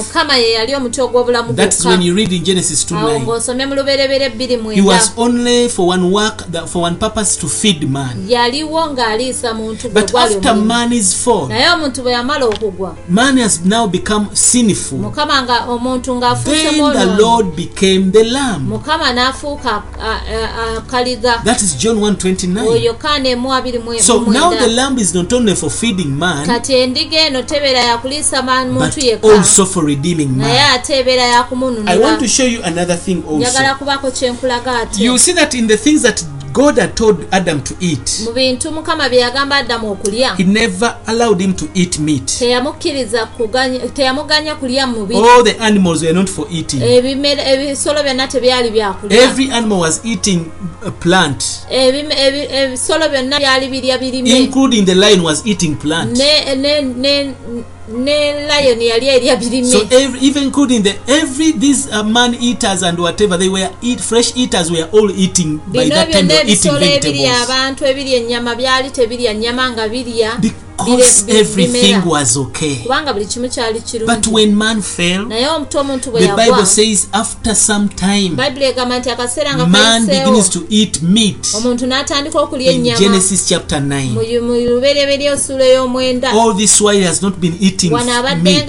That's when you read in Genesis 2 He was only for one work, for one purpose to feed man. But after man is fall, man has now become sinful. Omuntu ng'afuuse Then the Lord became the lamb. mukama n'afuuka akaliga That is John 1 29. oyo kaana emu abiri So now the lamb is not only for feeding man, kati endiga eno tebeera yakuliisa muntu yekka also for redeeming naye man. ate ebeera I want yakumununula to show you another thing njagala also. kubaako kyenkulaga ate You see that in the things that God had told Adam to eat, mu bintu mukama bye yagamba adamu okulya He never allowed him to eat meat. teyamukkiriza teyamuganya kulya mu mubiri All the animals were not for eating. Ebisolo byonna tebyali byakulya Every animal was eating a plant, ebisolo byonna byali birya birime including the lion was eating plant. ne ne ne ne lion yali erya birime So every, even including the every these uh, man eaters and whatever they were eat fresh eaters were all eating by that time they were eating vegetables. abantu ebirya ennyama byali tebirya nnyama nga birya because everything was okay. But when man fell the bible says after some time man begins to eat meat. In genesis chapter 9 all this while has not been eating meat.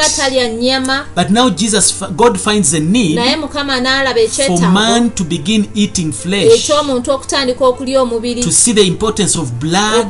but now jesus god finds a need for man to begin eating flesh to see the importance of blood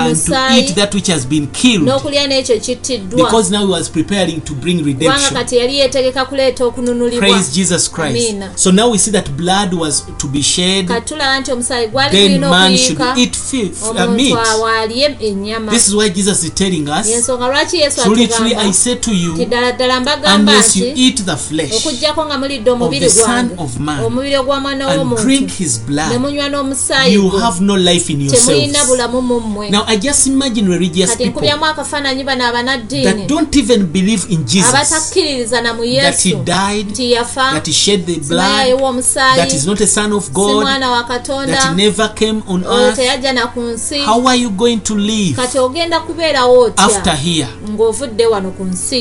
and to eat the that which has been killed. n'okulya n'ekyo kittiddwa Because now he was preparing to bring redemption. kati yali yeetegeka kuleeta okununulibwa Praise Jesus Christ. Amina. So now we see that blood was to be shed, kati tulaba nti omusaayi gwali then man should eat fi- f- uh, meat. awaalye ennyama This is why Jesus is telling us, yensonga lwaki yesu truly, truly, I say to you, ddala ddala mbagamba unless you eat the flesh okugjako nga mulidde omubiri gwange of Man omubiri ogw'omwana w'omuntu drink his ne blood, munywa n'omusaayi you have no life in temulina yourselves. bulamu mu mmwe Now I just imagine religious people that don't even believe in Jesus that he died that he shed the blood that is not a son of God that he never came on earth. how are you going to live after here?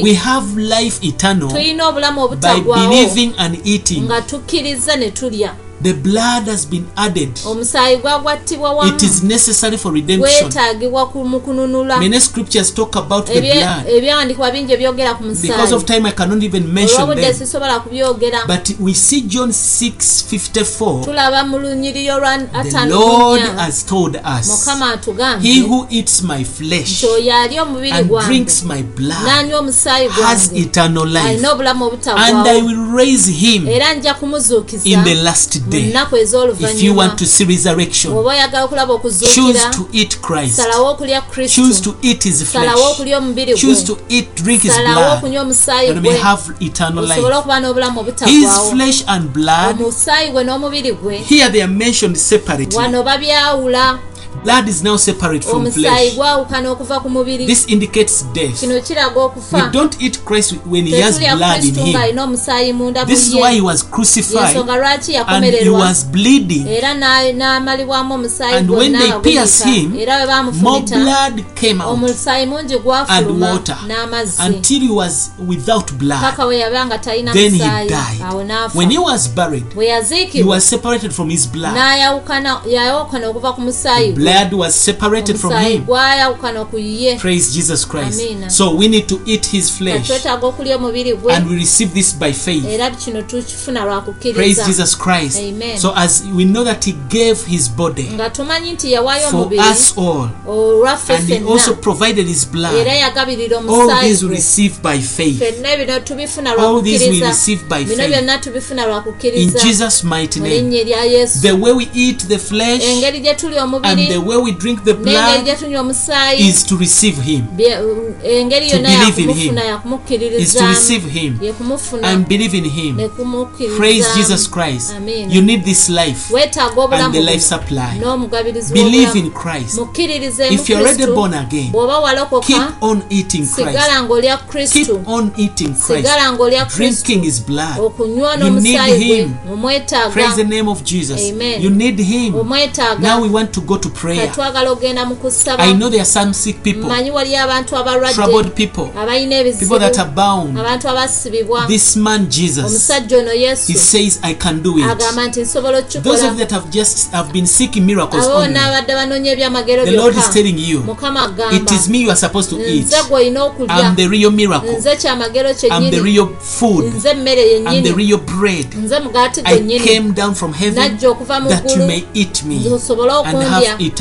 we have life eternal by believing and eating. nga tukkiriza ne tulya. The blood has been added. omusaayi gwagwattibwa It wamu is necessary for redemption. gwetaagibwa mu kununula Many scriptures talk about the blood. ebyawandiikibwa bingi ebyogera ku Because of musaayi time, I cannot even mention them. sisobola kubyogera But we see John 6 54. tulaba mu lunyiriro lwa The ataano Lord has told us, mukama He atugambye who eats my flesh oyo alya omubiri and gwange drinks my blood n'anywa omusaayi has gwange eternal life, alina obulamu and I obutagwawo will raise him era nja kumuzuukiza in the last day. today if you want to see resurrection choose to eat Christ. choose to eat his flesh. Choose to eat drink his blood. that may have eternal life. His flesh and blood here they are mentioned separately blood is now separate from flesh. this indicates death. We don't eat christ when he has blood in him. this is why he was crucified. And he was bleeding. And when they pierced him more blood came out and water. until he was without blood. Then he died. when he was buried he was separated from his blood God was separated from him. Praise Jesus Christ. Amen. So we need to eat his flesh. And we receive this by faith. Praise Jesus Christ. Amen. So as we know that he gave his body for us all. And he also provided his blood. All these we receive by faith. All these we receive by faith. In Jesus' mighty name. The way we eat the flesh and the the way we drink the blood gye tunywa omusaayi is to receive him. Engeri eh, To yonna believe in yakumufuna him. is to receive yakumukkiririzaamu him. yekumufuna and believe in him. Praise jesus christ. Amen. you need this life and the life supply. Believe in christ. If you're already born again keep on eating christ. keep on eating christ. Sigala ng'olya kristo. Drinking his blood. You need him. Praise the name of jesus. Amen. you need him. Now we want to go to prayer katwagala ogenda mu kusaba i know there are some sick people manyi wali abantu troubled people people that are bound. this man jesus omusajja ono yesu he says i can do it. agamba nti nsobola those of you that have just have been seeking miracles only bonna abadde banoonya ebyamagero the lord is telling you it is me you are supposed to eat. nze gw'olina okulya. I'm the real miracle. I'm the real food. I'm the real bread. I came down from heaven najja okuva mu that you may eat me and have eternal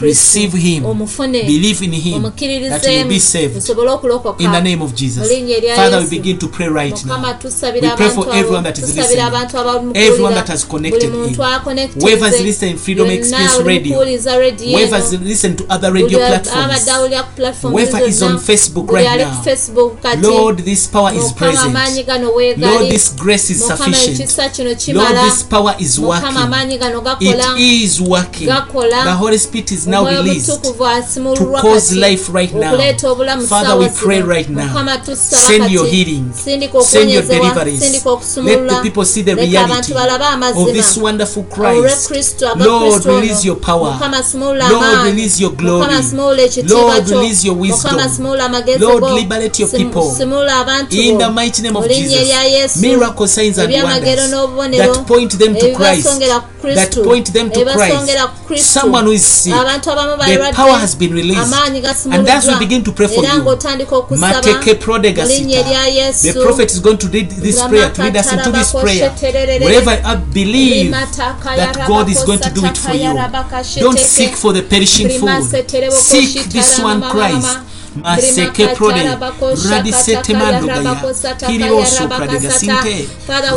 receive him. Believe in him. That you will be saved. In the name of Jesus. Father we begin to pray right now. We pray for everyone that is listening. everyone that has connected in. whoever has listened Freedom Experience Radio. whoever has listened to other radio platforms. Whoever is on Facebook right now. Lord this power is present. Lord this grace is sufficient. Lord this power is working. it is working. The Holy Spirit it is now released to cause life right now. Father, we pray right now. Send your healing. Send your deliverance. Let the people see the reality of this wonderful Christ. Lord, release your power. Lord, release your glory. Lord, release your wisdom. Lord, liberate your people. In the mighty name of Jesus, miracle signs and wonders that point them to Christ. Ebibasongera ku kristo That point them to Christ. Someone who is sick. The power has been released. And as we begin to pray for you, ng'otandika okusaba Mateke Prodega mu linnya erya Sita. yesu The prophet is going to read this prayer, to lead us into this prayer. Wherever I believe that God is going to do it for you. Don't seek for the perishing food. Seek this one Christ. Maseke prode, radisete mandogaya, kiriroso pradega sinte,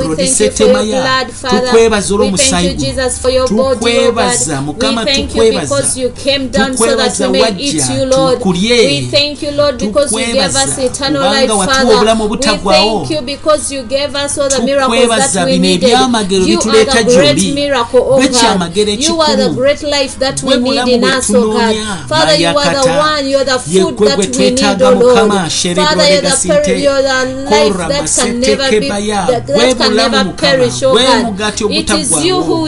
rodisete maya, tukwebaza olw'omusaayi guno. tukwebaza mukama tukwebaza tukwebaza wajja tukulye tukwebaza kubanga watuwa obulamu obutaggwawo tukwebaza bino ebyamagero bituleeta gyoli gwe kyamagero ekikulu gwe bulamu bwe tunoonya mayakata. ye twetaaga mukama sheredwaregasinte korra masetekebaya gwe bulamu mukama. gwe mugati ogutaggwawo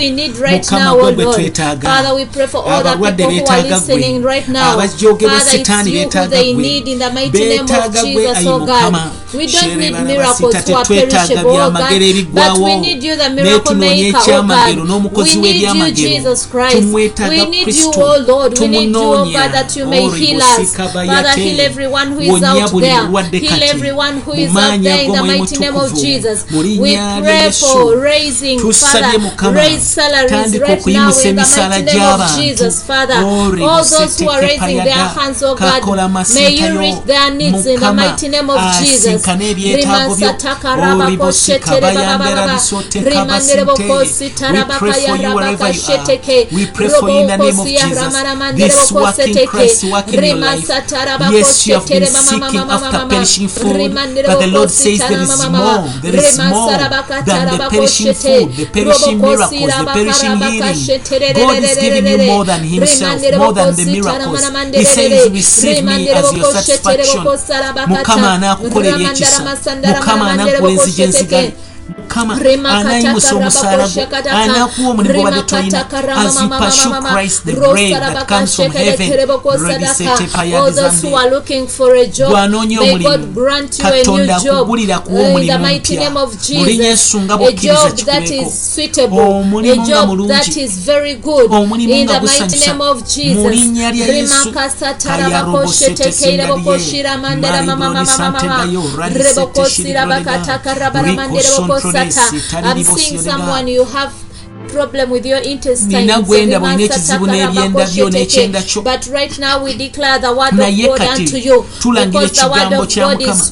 mukama gwe gwe twetaaga abalwadde beetaaga gwe. abajoogebwa sitaani beetaaga gwe. beetaaga gwe ayi mukama tetwetaaga byamagero ebiggwawo naye tunoonya ekyamagero n'omukozi w'ebyamagero. Tumwetaaga kristo. tumunoonya. Oribosikabayate wonya buli mulwadde kati mu maanyi ag'omwoyo mutukuvu mu linnya lya yesu. tusabye mukama tandika okuyimusa emisaala gy'abantu oribusetekepayaga kakola masitayo mukama ebyetaago byo. Oh, bisotekabasinte we pray for you wherever you are. we pray for you in the name of jesus. this working christ working your life. yes you have been seeking after perishing food but the lord says there is more there is more than the perishing food the perishing miracles the perishing healing. god is giving you more than himself more than the miracles. he says receive me as your satisfaction. mukama anaakukola ekisa mukama anakuwa ensi gye mukama anayimusa rabakoshakataka. anakuwa omulimu tolina Rimakataka as you pursue christ the bread that comes from heaven Gwanoonya omulimu. Katonda akugulira kuwa omulimu mighty mpya. name of Buli Jesus. Yesu nga A bw'okkiriza job that kikubeeko. is suitable, a Omulimu nga job mulungi. Omulimu in nga gusanyusa. name of Mu Jesus. linnya lya Yesu. Rimakasatarabakoshitekeirebokoshira mandera mamamamamama. I'm seeing someone you have problem with your intestines. Bwenda bwina ekizibu n'ebyenda byo the word of God now you. Because the word naye kati tulangira ekigambo kya mukama.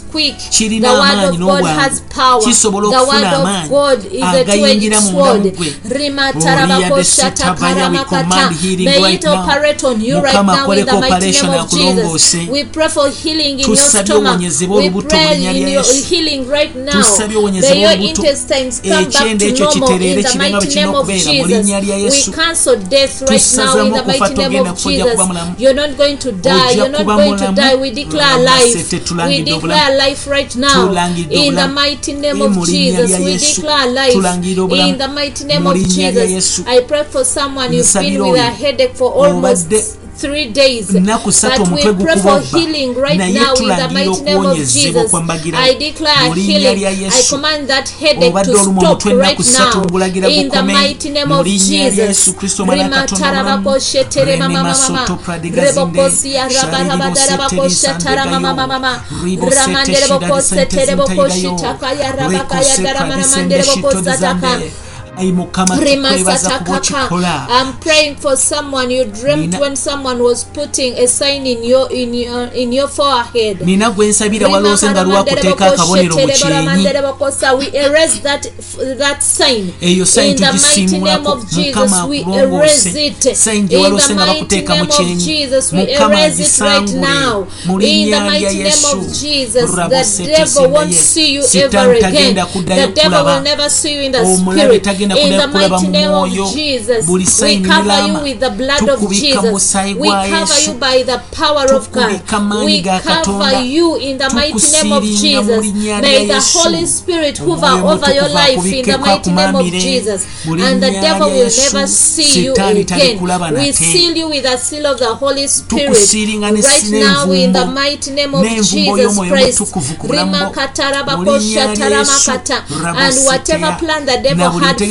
kirina amaanyi n'obwangu. kisobola okufuna amaanyi. Agayingira mu mulamu gwe. Mukama akoleko operation akulongoose healing right now. May your intestines come back to normal in the mighty name of okubeera mu linnya lya Yesu. the okufa togenda kujja kuba mulamu. Ojja kuba mulamu. tetulangidde obulamu. Mu linnya lya Yesu. Tulangidde obulamu. Mu linnya lya Yesu. Nsabira oyo. Obadde three days nnaku ssatu but we omutwe pray for healing right Naye now in the tulangira mighty name of okuwonyezebwa Jesus. I declare Mu linnya healing. lya I Yesu. command that headache Obadde to stop omutwe right ennaku ssatu now in the gukome. mighty name Mu of linnya lya Yesu Jesus Kristo Omwana wa Katonda I'm praying for someone. You dreamed when someone was putting a sign in your in your in your forehead. We erase that that sign. In the mighty name of Jesus, we erase it. In the mighty name of Jesus, we erase it right now. In the mighty name of Jesus, the devil won't see you ever again. The devil will never see you in the spirit tagenda kulaba mu mwoyo buli sayini mirama tukubika musayi gwa yesu tukubika maanyi ga katonda tukusiringa mu linnya lya yesu. Omwoyo omutukuvu akubike kakumamire mu linnya lya yesu. setaani talikulaba nate tukusiringa n'envumbo y'omwoyo omutukuvu ku bulamu bwo mu linnya lya yesu. devil nabuleteyo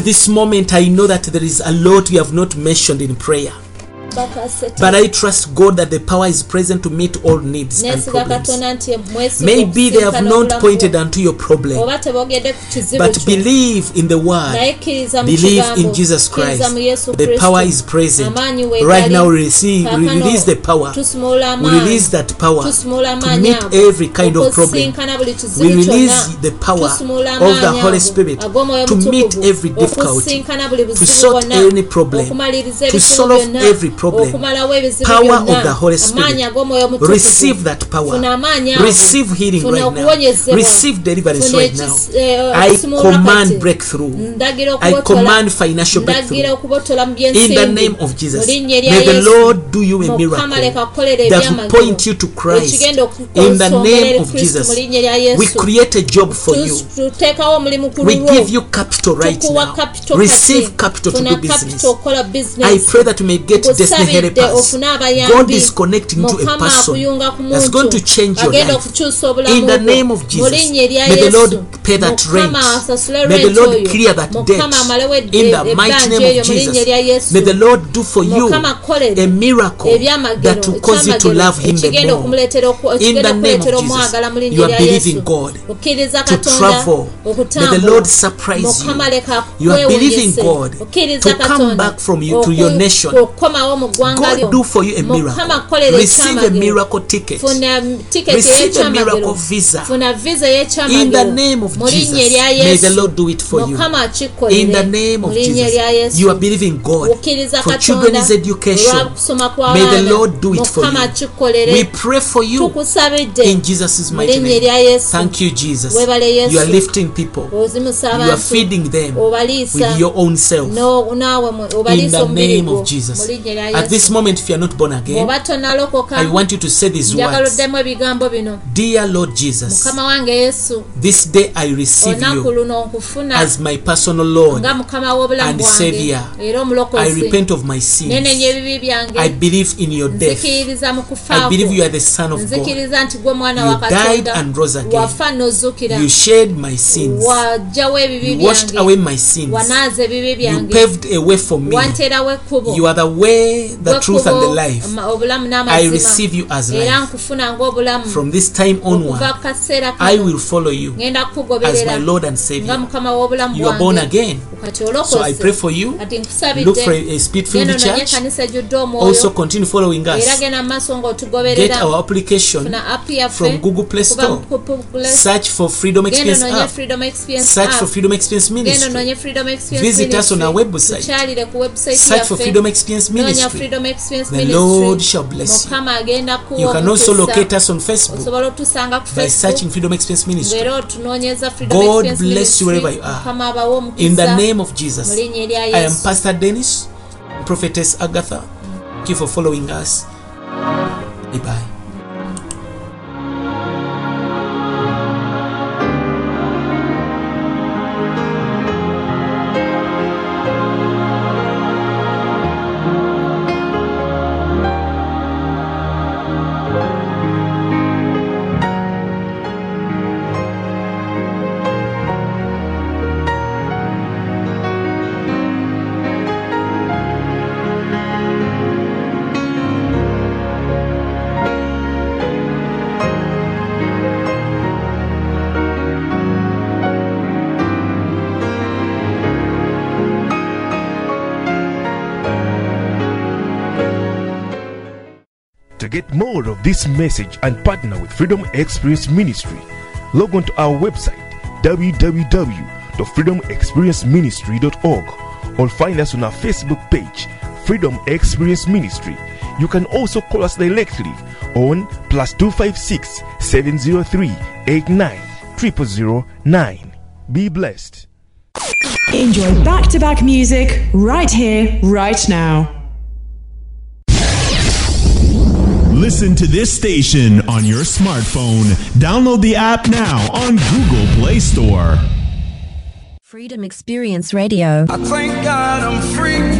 this moment, I know that there is a lot we have not mentioned in prayer. But I trust God that the power is present to meet all needs and problems. katonda nti mwesiga Maybe they have not pointed unto your problem, oba tebogedde ku kizibu but believe in the word. naye kkiriza mu Believe in Jesus Christ. The power is present. Right now, receive, we release the power. We release that power to meet every kind of problem. We release the power of the Holy Spirit to meet every difficulty, to sort any problem, to solve every problem. problem. Power of the holy spirit. Receive that power. Receive healing right now. Receive deliverance right now. i command breakthrough. I command financial breakthrough. In the name of jesus. May the lord do you a miracle that will point you to christ. in the name of jesus. we create a job for you. we give you capital right now. receive capital to do business. i pray that you may get destiny basabidde ofune abayambi. Mukama akuyunga ku muntuagenda okukyusa obulamu linnya In the name of Jesus, ebbanja eyo mu linnya erya yesumukama kole The Lord surprise you. You are believing God to come back from you to your nation. mu ggwanga lyo mukama akukolera ekyamagero. visa. Y'ekyamagero mu linnya erya yesu. You. are believing God for children's education. May the Lord do it for you. We pray for you in Jesus' mighty name. Thank you, Jesus. You are lifting people, you are feeding them with your own self. In the name of Jesus. At this moment, if you are not born again, bw'oba tonalokoka I want you to say these njagala words. oddemu ebigambo bino Dear Lord Jesus, mukama wange yesu this day I receive you luno nkufuna as my personal Lord. nga mukama w'obulamu and Saviour. era I omulokozi repent of my sins. nenenya ebibi I byange believe in your death. nzikiririza mu I believe you are the Son of God. nzikiriza nti gwe mwana You wa died katonda and rose again. wafa n'ozuukira You shed my sins. ebibi You washed byange away my sins. wanaaza ebibi You byange paved a way for me. wanteerawo ekkubo You are the way, the truth, and the life. I receive you as life. From this time onward, I will follow you as my Lord and Savior. You are born again. So I pray for you. Look for a, a spirit filled church. Also, continue following us. Get our application from Google Play Store. Search for Freedom Experience app. Search for Freedom Experience Ministry. Visit us on our website. Search for Freedom Experience Ministry. The Lord shall bless you. You can also locate us on Facebook by searching Freedom Experience Ministry. God bless you wherever you are. mukama abawe omukisa In the name of Jesus, mu linnya erya I am Pastor Dennis, Prophetess Agatha. Thank you for following us. Bye bye. This message and partner with Freedom Experience Ministry, log on to our website www.freedomexperienceministry.org or find us on our Facebook page, Freedom Experience Ministry. You can also call us directly on plus 256 703 89 0009. Be blessed. Enjoy back to back music right here, right now. Listen to this station on your smartphone. Download the app now on Google Play Store. Freedom Experience Radio. I thank God I'm free.